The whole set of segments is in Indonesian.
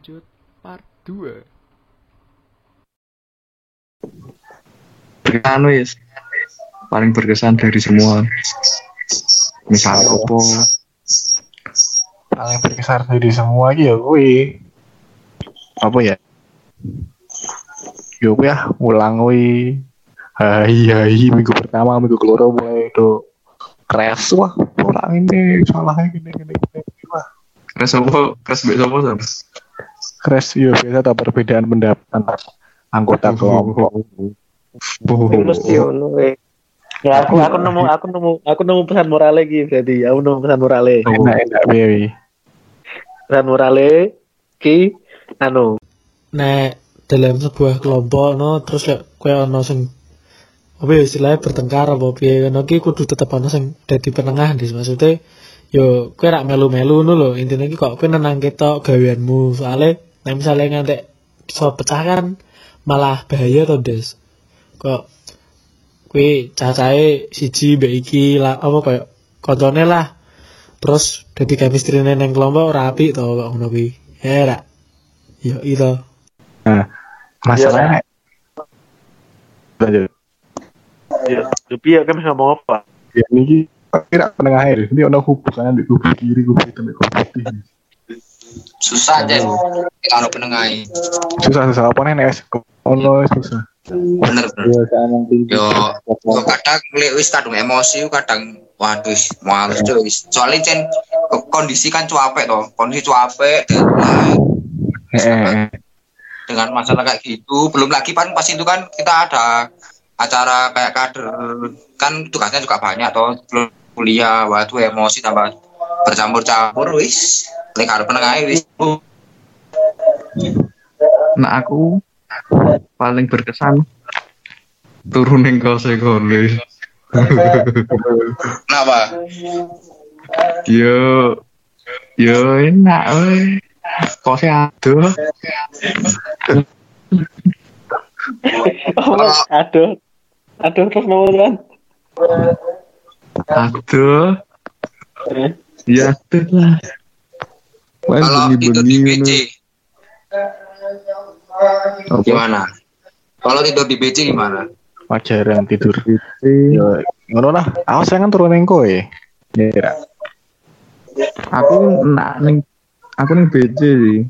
lanjut part 2 berkesan wis paling berkesan dari semua. Misal opo paling berkesan dari semua iki ya kuwi. Apa ya? Yo ya ulang kuwi. Hai hai minggu pertama minggu keloro mulai do crash wah orang ini salahnya gini gini gini wah. Kres opo kres mbek sopo sam crash yo biasa tak perbedaan pendapat antar anggota kelompok. Mesti ono eh. Ya aku aku nemu aku nemu aku nemu pesan moral lagi berarti. Aku nemu pesan moral enak enak piye pesan moral ki anu. Nek dalam sebuah kelompok no terus lek kowe ono sing apa ya istilahnya bertengkar apa piye ngono ki kudu tetep ono sing dadi penengah dis. Maksudnya yo kowe rak melu-melu ngono lho. Intine ki kok kowe nenang ketok gaweanmu soalnya nek misalnya ngantek iso pecah kan malah bahaya to des. Kok kowe cacahe siji mbek iki lah apa koyo koncone lah. Terus dadi chemistry neng kelompok ora apik to kok ngono kuwi. Ya rak yo itu masalahnya lanjut ya tapi ya kan ngomong apa ya ini kira penengah air ini ono hubungan di kubu kiri kubu hitam kubu putih susah aja kalau penengai susah susah. Apa nih nek ono susah. Bener bener. Yo yo kadang lek wis kadung emosi kadang waduh males cuy wis. Soalnya cen kondisi kan cuape toh. Kondisi cuape heeh dengan masalah kayak gitu belum lagi kan pas itu kan kita ada acara kayak kader. Kan tugasnya juga banyak toh. Belum kuliah waktu emosi tambah bercampur-campur wis. Lek penengah wis nah aku paling berkesan turun kose kole kenapa? Yo yo enak weh kose aduh oh, aduh aduh terus nomor kan aduh ya aduh lah. Kalau tidur di BC. Gimana? Kalau tidur di BC gimana? Wajar yang tidur. Apa? yo ngono lah. Aku saya kan turun nengko ya ya aku nak ning aku ning BC sih.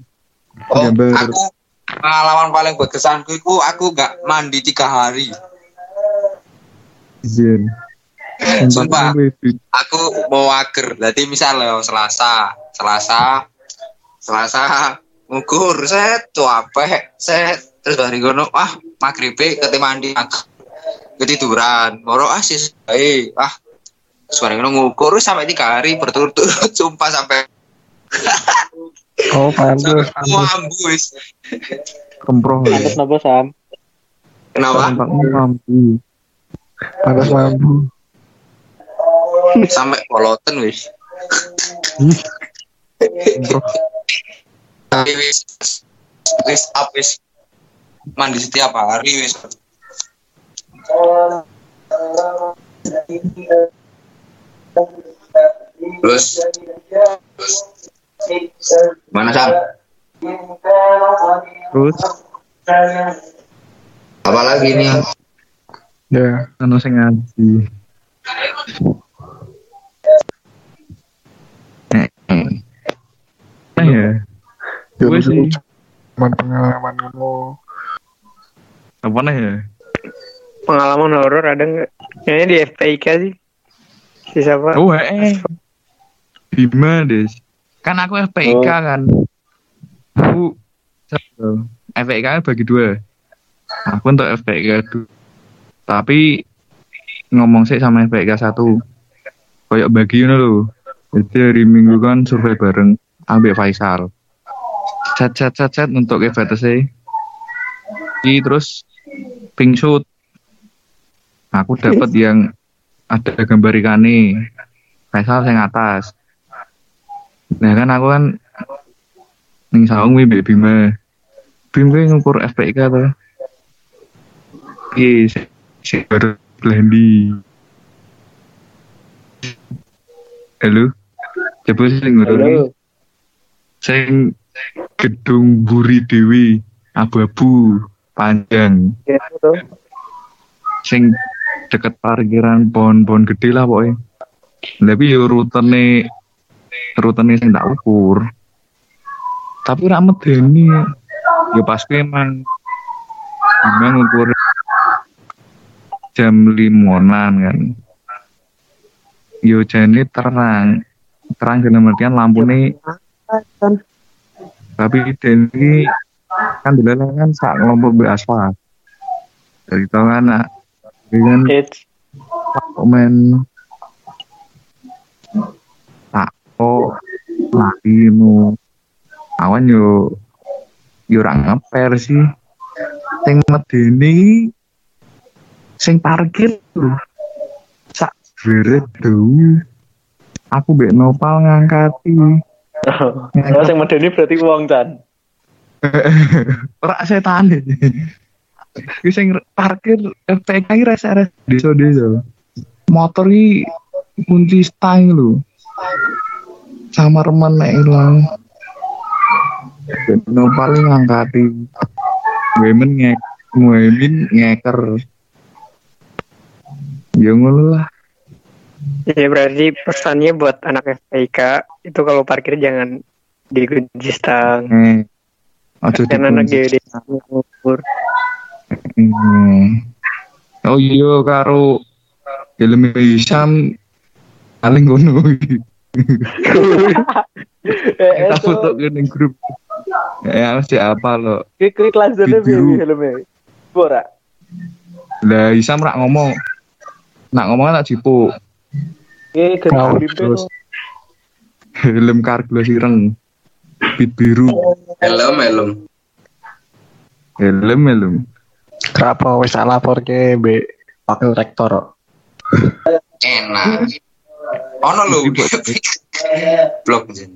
Oh aku pengalaman paling berkesanku itu aku gak mandi tiga hari. Izin Sumpah. aku mau ager jadi misalnya selasa selasa selasa ngukur set capek set terus dari gono ah maghrib kete mandi ketiduran. Moro ah sih eh ah. Suara ngono ngukur sampai tiga hari berturut-turut sumpah sampai oh pantas sampai mau ambu wis. Kemproh ya? Sam? Kenapa? Mampu. Pantas mampu. Sampai poloten wis tapi wis wis up wis mandi setiap hari wis. Terus mana sam? Terus? Apa lagi nih ya ono sing ngaji. Eh eh. Eh, ya Gue sih. cuman pengalaman ngono apa nih? Ya pengalaman horor ada nggak? Kayaknya di FPIK sih. Si siapa? oh eh Bima des. Kan aku FPIK kan. Aku FPIK -nya bagi dua. Aku untuk FPIK dua. Tapi ngomong sih sama FPIK satu. Kayak bagi ini loh jadi hari minggu kan survei bareng. Ambil Faisal chat chat chat chat untuk EVTC Ini terus pink shoot. Aku dapat yang ada gambar ikane Faisal yang atas. Nah kan aku kan ning saung wi Mbak Bima. Bim kuwi ngukur FPIK to iya si, si baru Blendi halo? Coba sing ngurungi sing gedung buri dewi abu-abu panjang. Tuh. sing deket parkiran pohon-pohon gede lah pokoknya. Tapi yo rutene rutene sing tak ukur. Tapi rak medeni. Yo pasti emang emang ukur jam limonan kan. Yo jane terang terang dalam artian lampu nih tapi deni kan dilelang kan sak ngelompok be aspal dari tau nak? Ini kan Hits. komen tak oh lagi nu. Awan yo yo ora ngeper sih. Sing medeni sing parkir lho. Sak beret dulu aku mbek nopal ngangkati Oh, sing medeni berarti uang Chan. ora setan Iki sing parkir FPK iki rese desa-desa. Motor iki kunci stang lho. Sama remen nek ilang. No paling ngangkati. Women ngek women ngeker. Ya ngono lah. Ya berarti pesannya buat anak FPK itu kalau parkir jangan dikunci stang. Eh. Aja Karena anak umur. Hmm. Oh iya karo film Hisam paling ngono. Eh, Kita itu. foto ke grup. Ya mesti apa lo? Ki klik lanjutnya piye filmnya? Ora. Lah Hisam rak ngomong. Nak ngomong tak jipu. Gedhe terus. Helm karglo sireng. Bit biru. Helm, helm. Helm helm. Kenapa wis lapor ke be wakil rektor? Enak. Ono lho. Blok jen.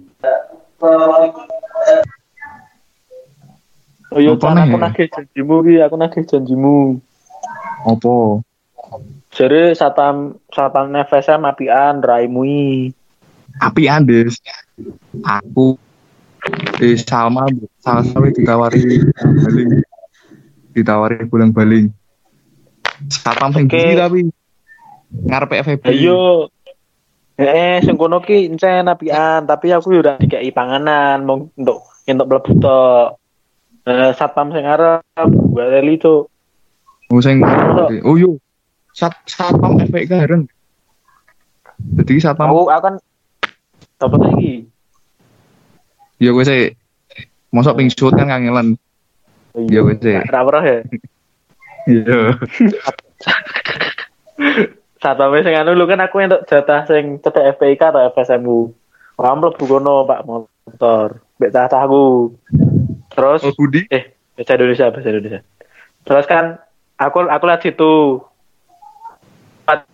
Oh iya, Apa aku nagih janjimu ki, aku nagih janjimu. Opo? Jadi satam satam FSM apian raimu i. Api Andes. Aku eh Salma satu ditawari baling. Ditawari bulan baling. Satpam sing bisi tapi ngarepe FEB. Ayo. Eh, sing kono ki encen apian, tapi aku yo ora dikai panganan, mau untuk untuk mlebu tok. Eh, satpam sing arep gua reli tuh. Oh sing Oh yo. Sat satpam FPK bareng. Jadi satpam Aku aku kan dapat lagi. ya gue sih mosok ping shoot kan kangelan. Iya, wes, eh. Ra ora ya. Iya. Satpam sing anu lu kan aku entuk jatah sing cetek FPK atau FSMU. Ora mlebu kono Pak motor. Mbek cah-cahku. Terus Oh Budi. eh bahasa Indonesia bahasa Indonesia terus kan aku aku lihat situ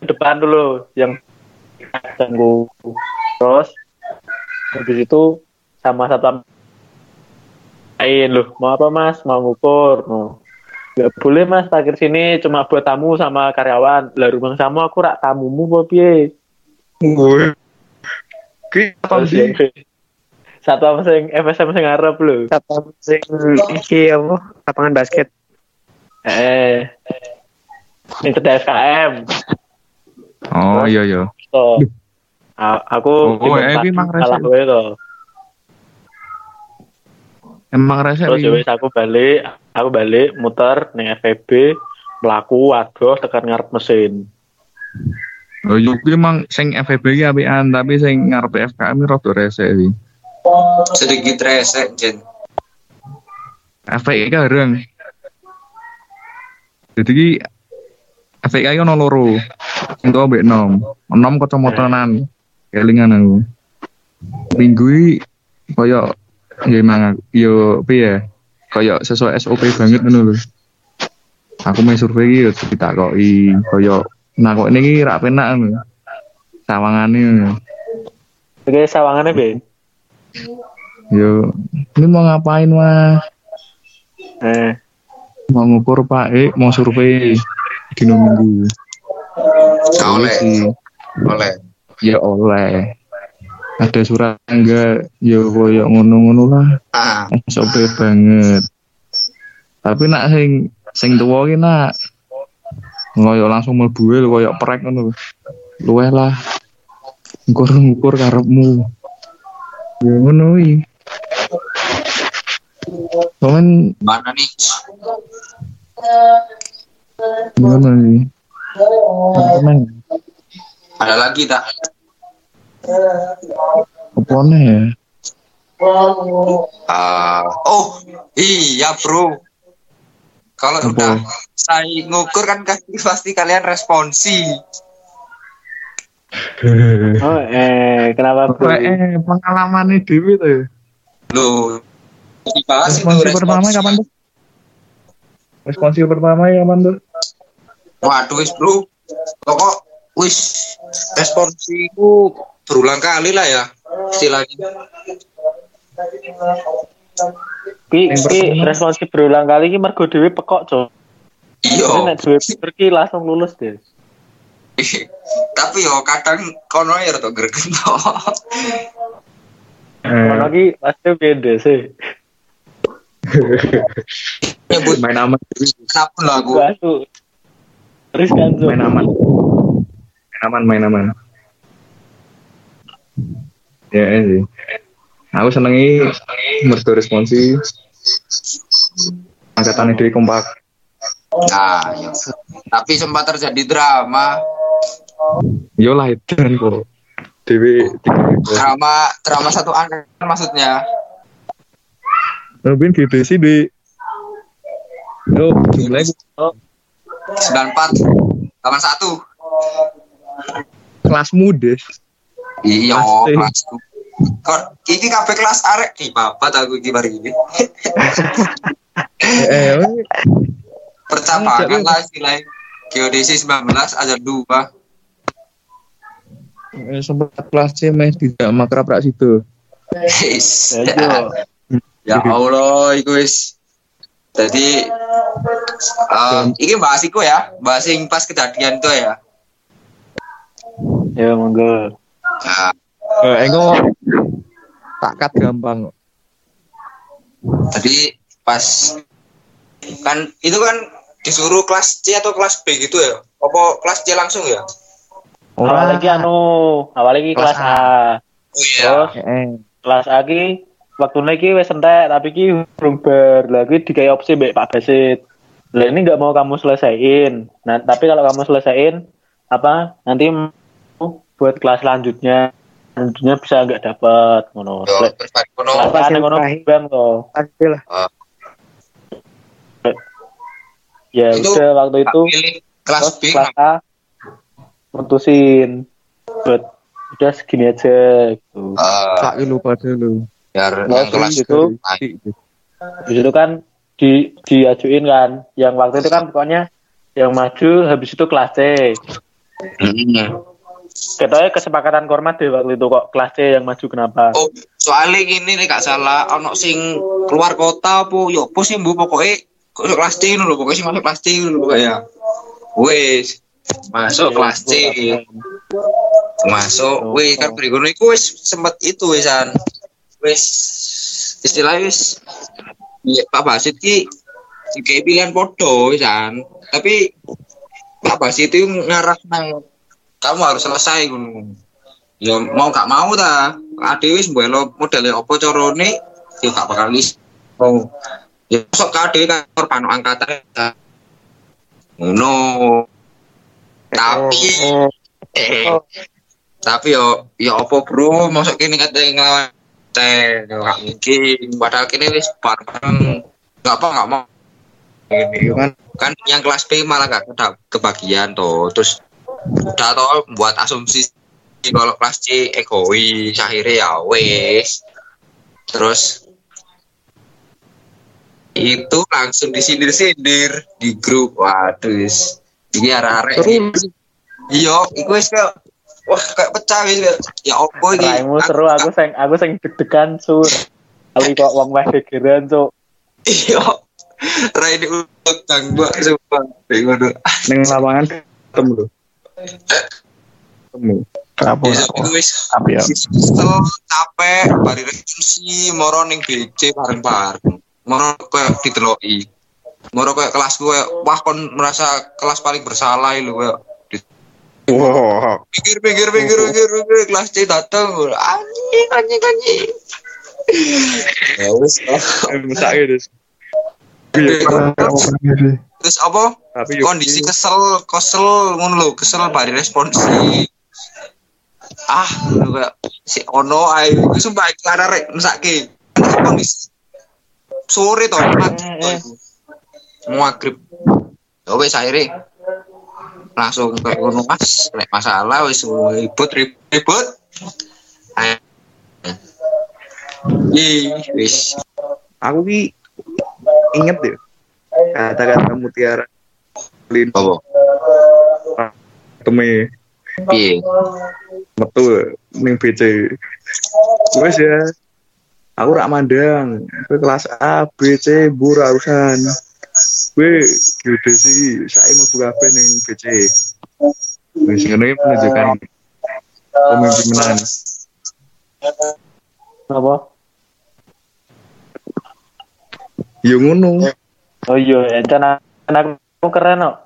depan dulu yang tunggu terus habis itu sama satu lain loh mau apa mas mau ngukur no. nggak boleh mas parkir sini cuma buat tamu sama karyawan lah rumah samu aku rak tamumu apa piye Gue. Terus sih? ya, apa sing FSM sing ngarep lho Satpam sing iki apa? Lapangan basket. eh ini cedak FKM Oh iya iya. So, aku Oh, eh, emang rese. kalah gue to. Emang rese Terus ya wi. wis aku balik, aku balik muter ning FEB, mlaku waduh tekan ngarep mesin. Oh yo emang sing FEB ki apian tapi sing ngarepe FKM iki rada rese wi. Sedikit resek jen. FPK bareng. Jadi ki FPK ki ono loro. Sing tuwa mbek nom. Nom kacamataan. Kelingan aku. Minggu iki koyo ya emang aku- yo piye koyo sesuai SOP banget ngono lho. Aku main survei iki yo ditakoki koyo nah kok ini rak penak ngono. Sawangane ngono. Oke, sawangane be. Yo, ini mau ngapain mas? Eh, Mau ngukur pak, eh mau survei di minggu. Oleh, oleh. Ya oleh. ada surat enggak yo koyo ngono-ngono lah. Ah. SOP banget. Tapi nak sing sing tuwa ki nak koyo langsung mlebu wae koyo prek ngono. Luweh lah. Ngukur ngukur karepmu. Ya ngono iki Cuman mana nih gimana nih? Tenang, ada lagi tak apa nih ya? Ah, oh iya bro kalau udah saya ngukur kan pasti pasti kalian responsi Oh, eh, kenapa bro? Eh pengalaman nih Dewi tuh? ya? lo dibahas itu Responsi pertama responsi. kapan tuh? Responsi pertama ya kapan tuh? Waduh wis bro, pokok wis responsiku berulang kali lah ya istilahnya. Ki, ki pertama. responsif berulang kali ki mergo dhewe pekok, Cok. Jadi Iya, nek dhewe pinter ki langsung lulus deh. tapi yo kadang kono ya rada greget to. Ono Eh, ki pasti beda sih. Nyebut main aman, Dewi. apa pun lah aku. Terus kan main aman, main aman, main aman. Ya eh, sih. Aku senengi merdu responsi angkatan dari kompak. Nah, yo. tapi sempat terjadi drama, Yo lah edan kok. Dewi drama drama satu angkatan maksudnya. Mungkin gitu sih di Yo, jumlahnya 94 81. kelasmu deh. Iya, kelasku. Kok iki kabeh kelas arek nih, papat aku iki mari ini. Eh, eh, Percabangan lah istilahnya. Geodesi 19 ada dua. eh, sempat kelas C mes tidak makrab rak situ. Ya, ya Allah, iku wis. Jadi eh iki bahas iku ya, bahas yang pas kejadian itu ya. Ya monggo. Nah, Eh, engo takat gampang. jadi pas kan itu kan disuruh kelas C atau kelas B gitu ya? Apa kelas C langsung ya? Awal lagi anu, awal lagi Kelas kelas A. Oh iya. Terus Eh, kelas A ki waktu ki wis entek tapi ki urung ber lagi dikai opsi mbek Pak Basit. Lah ini nggak mau kamu selesaiin. Nah, tapi kalau kamu selesaiin apa nanti mau buat kelas selanjutnya selanjutnya bisa nggak dapat ngono. Yo, Lek terus balik kono. kelas A ning ngono bam kok. Pasti lah. Ya Itu udah waktu itu kelas terus B kelas A mutusin buat udah segini aja gitu. eh, tak lupa dulu. Biar Nah, yang kelas gitu. lain. Habis itu kan di diajuin kan. Yang waktu itu kan pokoknya yang maju habis itu kelas C. Hmm. kesepakatan kormat deh waktu itu kok kelas C yang maju kenapa? Oh, soalnya gini nih gak salah, ono sing keluar kota apa, yo apa sih bu? Pokoknya kelas C dulu, pokoknya sih masuk kelas C dulu pokoknya. Wes, masuk kelas C, masuk, wes kan berikutnya itu wes sempet itu wesan, wes istilahnya wes, ya, Pak Basit ki kayak pilihan podo wesan, tapi Pak Basit itu ngarah nang kamu harus selesai ngono. Ya mau gak mau ta ade wis mbelo modele apa carane ya gak bakal wis mau. Ya sok kade kantor panu angkatan ta. ngono. Tapi eh, tapi yo yo apa bro masuk kene kate nglawan teh yo gak mungkin. Padahal kene wis bareng. Gak apa gak mau. Ini kan. Kan yang kelas B malah gak ada kebagian tuh terus udah toh buat asumsi kalau kelas C egois akhirnya ya wes terus itu langsung disindir-sindir di grup. Waduh ini arah-arah iya iku wis wah kayak pecah wis kayak, ya opo iki Raimu seru aku sing aku sing deg-degan sur kali kok wong wes gegeran cuk iya Rai ini utang gua sumpah kayak ngono Neng lapangan ketemu lho. Ketemu. Itu wis Tapi ya. kesel, capek, bari resolusi, moro ning BC bareng-bareng. Moro koyo diteloki. Moro koyo kelas gue, wah kon merasa kelas paling bersalah lho koyo. Wah. Pikir pikir pikir pikir pikir kelas C datang. Anjing anjing anjing. Ya wis. Gitu. Terus apa? Yo kondisi kesel kesel ngono lho. Kesel bari responsi ah kayak si ono ae. Iku sumpah iku lara rek mesake. Kondisi sore to maghrib. Ya wis akhirnya langsung kayak ngono mas. Masalah wis ribut ribut. Ih, wis. Aku ki inget deh kata-kata mutiara lin. Apa? Teme piye? Metu ning BC wes ya. Aku rak mandang. Kowe kelas A B C mbur urusan kowe geodesi saya mau buka apa ning BC. Wis ngono iki menunjukkan pemimpinan Apa? ya ngono. Oh iya, encana anakku keren kok.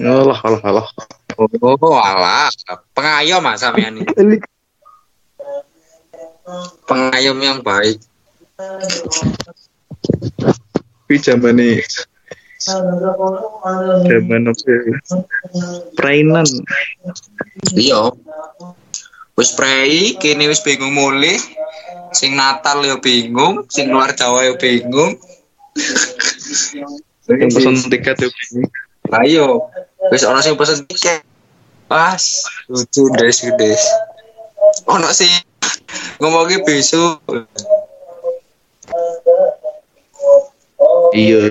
alah alah alah. Oh alah. Pengayom mas sampean ini pengayom yang baik. Tapi zaman nih zaman apa ya? perainan. Iya. Wis prei kini wis bingung mulih. Sing Natal yo bingung sing luar Jawa yo bingung. Yang pesan tiket ya ayo wis ono sing pesen tiket. Pas lucu des des. Ono sing ngomongnya besok iya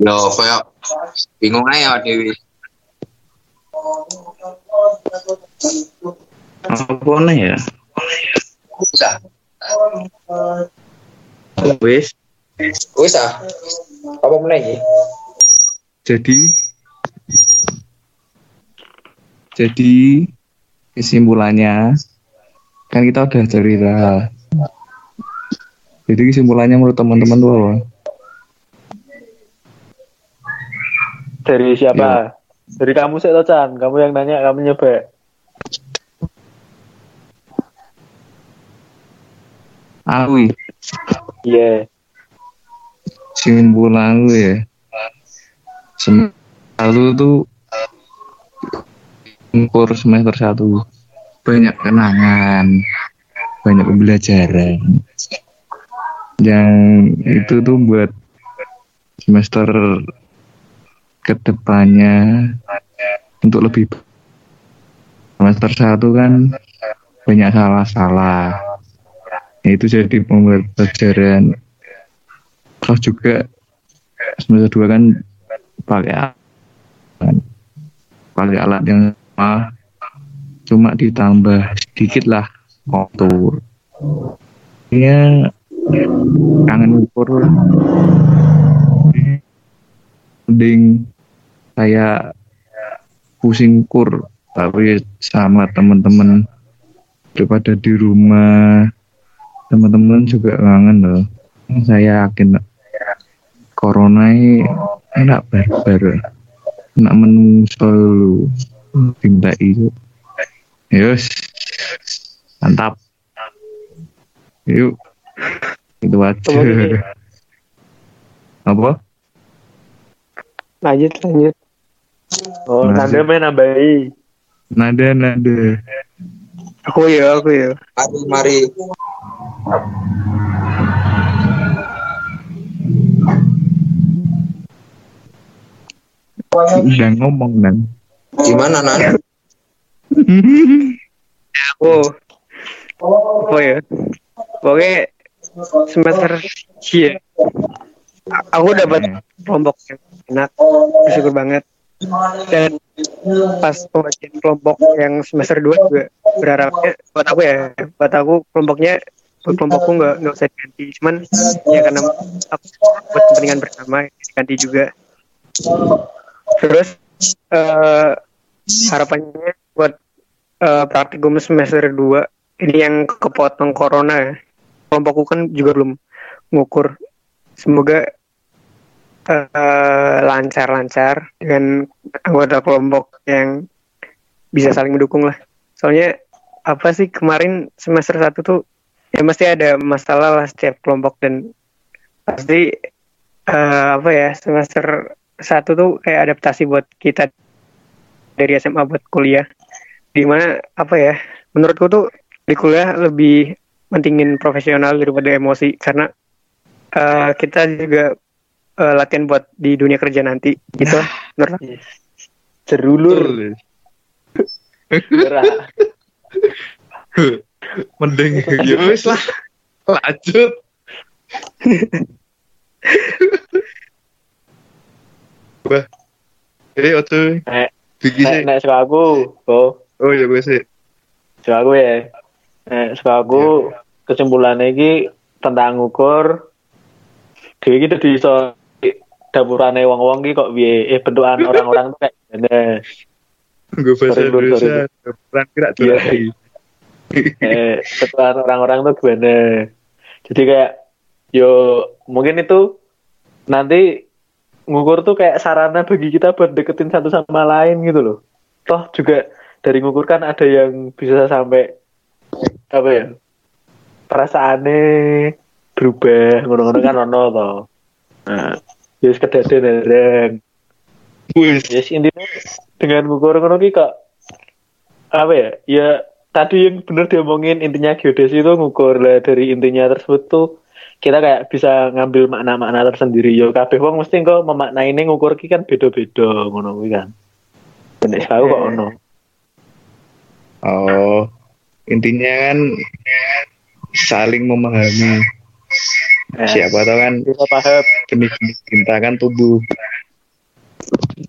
yo kayak bingung aja Dewi apa nih ya? Bisa. Wes wis ah. Apa meneh iki? Jadi jadi kesimpulannya kan kita udah cerita jadi kesimpulannya menurut teman-teman tuh apa Dari siapa? Dari kamu sih, Chan. Kamu yang nanya, kamu nyoba. aku Iya. kesimpulan gue ya Sem- lalu tuh ukur semester satu banyak kenangan banyak pembelajaran yang itu tuh buat semester ke depannya untuk lebih semester satu kan banyak salah-salah. Itu jadi pembelajaran terus juga semester dua kan pakai alat. Pakai alat yang sama cuma ditambah sedikit lah kontur. Ini kangen ukur mending saya pusing kur tapi sama teman-teman daripada di rumah teman-teman juga kangen loh. Saya yakin corona ini enak barbar. Enak menungso lu. Tinta itu. Yus mantap. Yuk itu aja Coba gini. apa Lanjut, lanjut. Oh, Masih. Nanda main nambahi. nada nada Aku ya, aku ya. mari mari udah ngomong dan gimana nan Aku. Apa ya? Pokoknya semester iya. A- Aku dapat kelompok yang enak, bersyukur banget. Dan pas pembagian kelompok yang semester 2 juga berharapnya buat aku ya, buat aku kelompoknya buat kelompokku nggak nggak usah diganti, cuman ya karena aku buat kepentingan bersama ya diganti juga. Terus eh harapannya buat eh, praktikum semester 2 ini yang kepotong corona ya. Kelompokku kan juga belum ngukur. Semoga eh, lancar-lancar dengan anggota kelompok yang bisa saling mendukung lah. Soalnya apa sih kemarin semester satu tuh ya mesti ada masalah lah setiap kelompok dan pasti eh, apa ya semester satu tuh kayak adaptasi buat kita dari SMA buat kuliah di mana apa ya menurutku tuh di kuliah lebih mentingin profesional daripada emosi karena eh, kita juga eh, latihan buat di dunia kerja nanti gitu menurut aku. Cerulur. Gerah. Mending ya wis lah. Lanjut. Wah. Eh, oto. Nek nek nek suka aku, oh, Oh ya gue sih. suka aku ya. Nek suka aku kesimpulannya iki tentang ngukur Dewi kita di iso dapurane wong-wong iki kok piye? Eh bentukan orang-orang tuh kayak gimana? Gue bahasa Indonesia. Peran kira lagi. eh bentukan orang-orang tuh gimana? Jadi kayak yo mungkin itu nanti ngukur tuh kayak sarana bagi kita buat deketin satu sama lain gitu loh. Toh juga dari ngukur kan ada yang bisa sampai apa ya perasaannya berubah ngono-ngono kan ono toh nah ya sekedar dereng Wis. Yes, intinya dengan ngukur ngono ki kok apa ya? Ya tadi yang benar diomongin intinya geodesi itu ngukur lah dari intinya tersebut tuh kita kayak bisa ngambil makna-makna tersendiri yo kabeh wong mesti kok memaknaine ngukur ki kan beda-beda ngono kuwi kan. Benek tahu kok ono. Oh, intinya kan saling memahami. Siapa tahu kan kita paham benih-benih cinta kan tumbuh.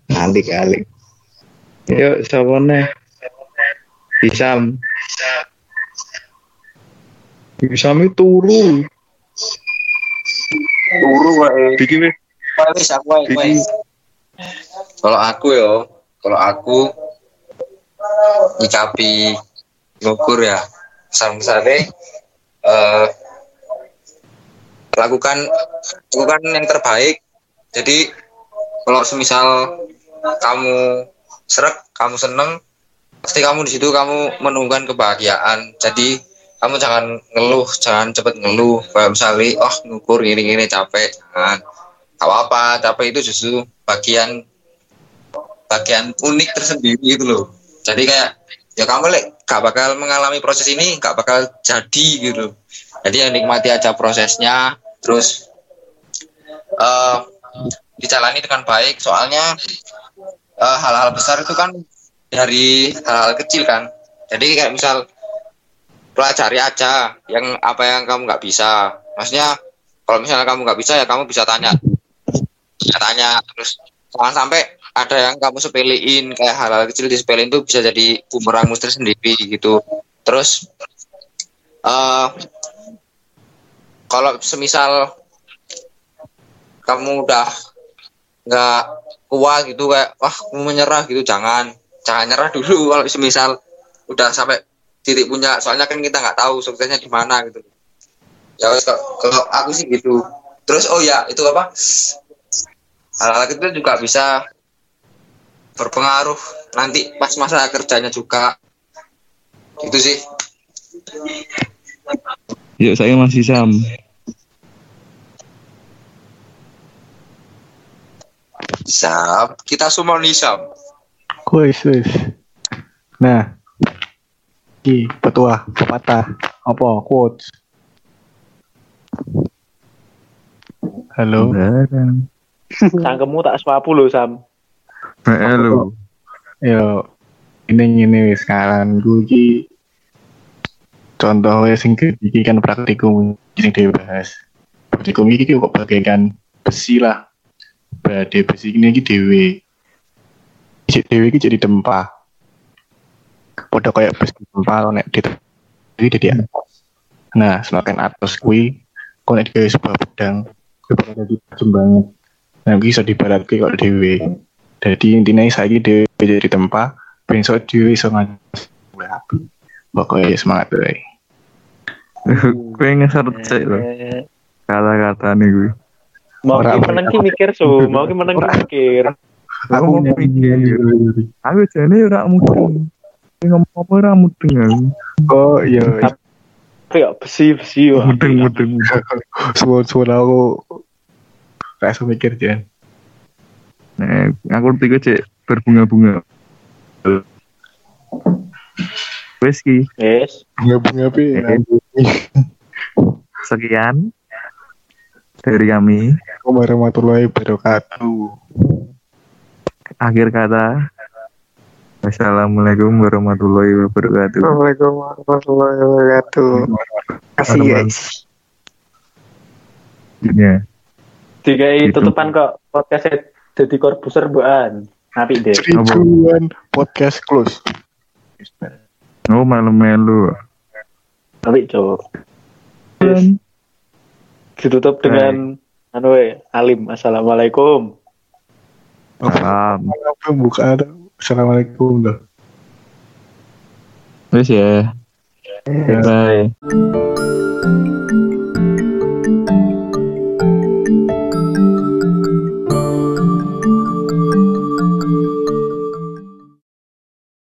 Nanti kali. Yuk, siapa nih? Hisam. Hisam itu turu. Turu wae. Bikin wis aku wae. Kalau aku yo, kalau aku nyikapi ngukur ya, besar-besarnya eh lakukan lakukan yang terbaik. Jadi kalau semisal kamu serak, kamu seneng, pasti kamu di situ kamu menemukan kebahagiaan. Jadi kamu jangan ngeluh, jangan cepet ngeluh. Kayak misalnya, oh ngukur gini-gini capek, jangan. Gak apa-apa, capek itu justru bagian bagian unik tersendiri gitu loh. Jadi kayak ya kamu lek gak bakal mengalami proses ini, gak bakal jadi gitu. Jadi yang nikmati aja prosesnya, terus eh dijalani dengan baik. Soalnya eh, hal-hal besar itu kan dari hal-hal kecil kan. Jadi kayak misal pelajari aja yang apa yang kamu nggak bisa. Maksudnya kalau misalnya kamu nggak bisa ya kamu bisa tanya, bisa tanya terus jangan sampai ada yang kamu sepelein kayak hal-hal kecil disepelein itu bisa jadi bumerangmu sendiri gitu. Terus eh kalau semisal kamu udah nggak kuat gitu kayak wah kamu menyerah gitu jangan jangan nyerah dulu. Kalau semisal udah sampai titik punya soalnya kan kita nggak tahu suksesnya di mana gitu. Ya kalau aku sih gitu. Terus oh ya itu apa? Hal-hal kecil juga bisa berpengaruh nanti pas masa kerjanya juga itu sih Yuk, saya masih Sam. Sap, kita semua nih Sam. Wis wis. Nah. Ki, petua, pepatah, apa quotes. Halo. Cangkemmu tak swapu loh Sam. Halo. Yo, ini ini wis ngaran gue contoh sing iki kan praktikum sing dibahas. Praktikum iki kok bagaikan besi lah. Badai besi ini iki dhewe. Cik dhewe iki jadi tempa. Padha kayak besi tempa nek di jadi di atas. Nah, semakin atas kuwi kok nek digawe sebuah pedang kuwi bakal jadi tajam banget. Nah, iki iso dibaratke kok dhewe. Jadi intinya saya dhewe jadi tempat besok dhewe iso ngancas api. Pokoknya semangat wae. Gue ngeser cek loh kata-kata nih gue. Mau ki meneng ki mikir su, mau ki meneng ki mikir. Aku mau mikir. Aku jane ora mudeng. Sing Ngomong apa ora mudeng aku. Oh iya, Tapi ya besi besi wah. Mudeng mudeng. suwon-suwon aku kayak mikir jan. Nah, aku tiga cek berbunga-bunga. Wes ki, Yes. Bunga-bunga pi. sekian dari kami. Assalamualaikum warahmatullahi wabarakatuh. Akhir kata. Wassalamualaikum warahmatullahi wabarakatuh. Assalamualaikum warahmatullahi wabarakatuh. Kasih guys. Ya. Tiga Gitu. tutupan kok podcastnya jadi korbuser buan. Napi deh. Seribuan podcast close. Oh melu-melu. Napi cok. Ditutup dengan anu we, alim. Assalamualaikum. Salam. Apa buka ada? Assalamualaikum dah. Wes ya. Bye.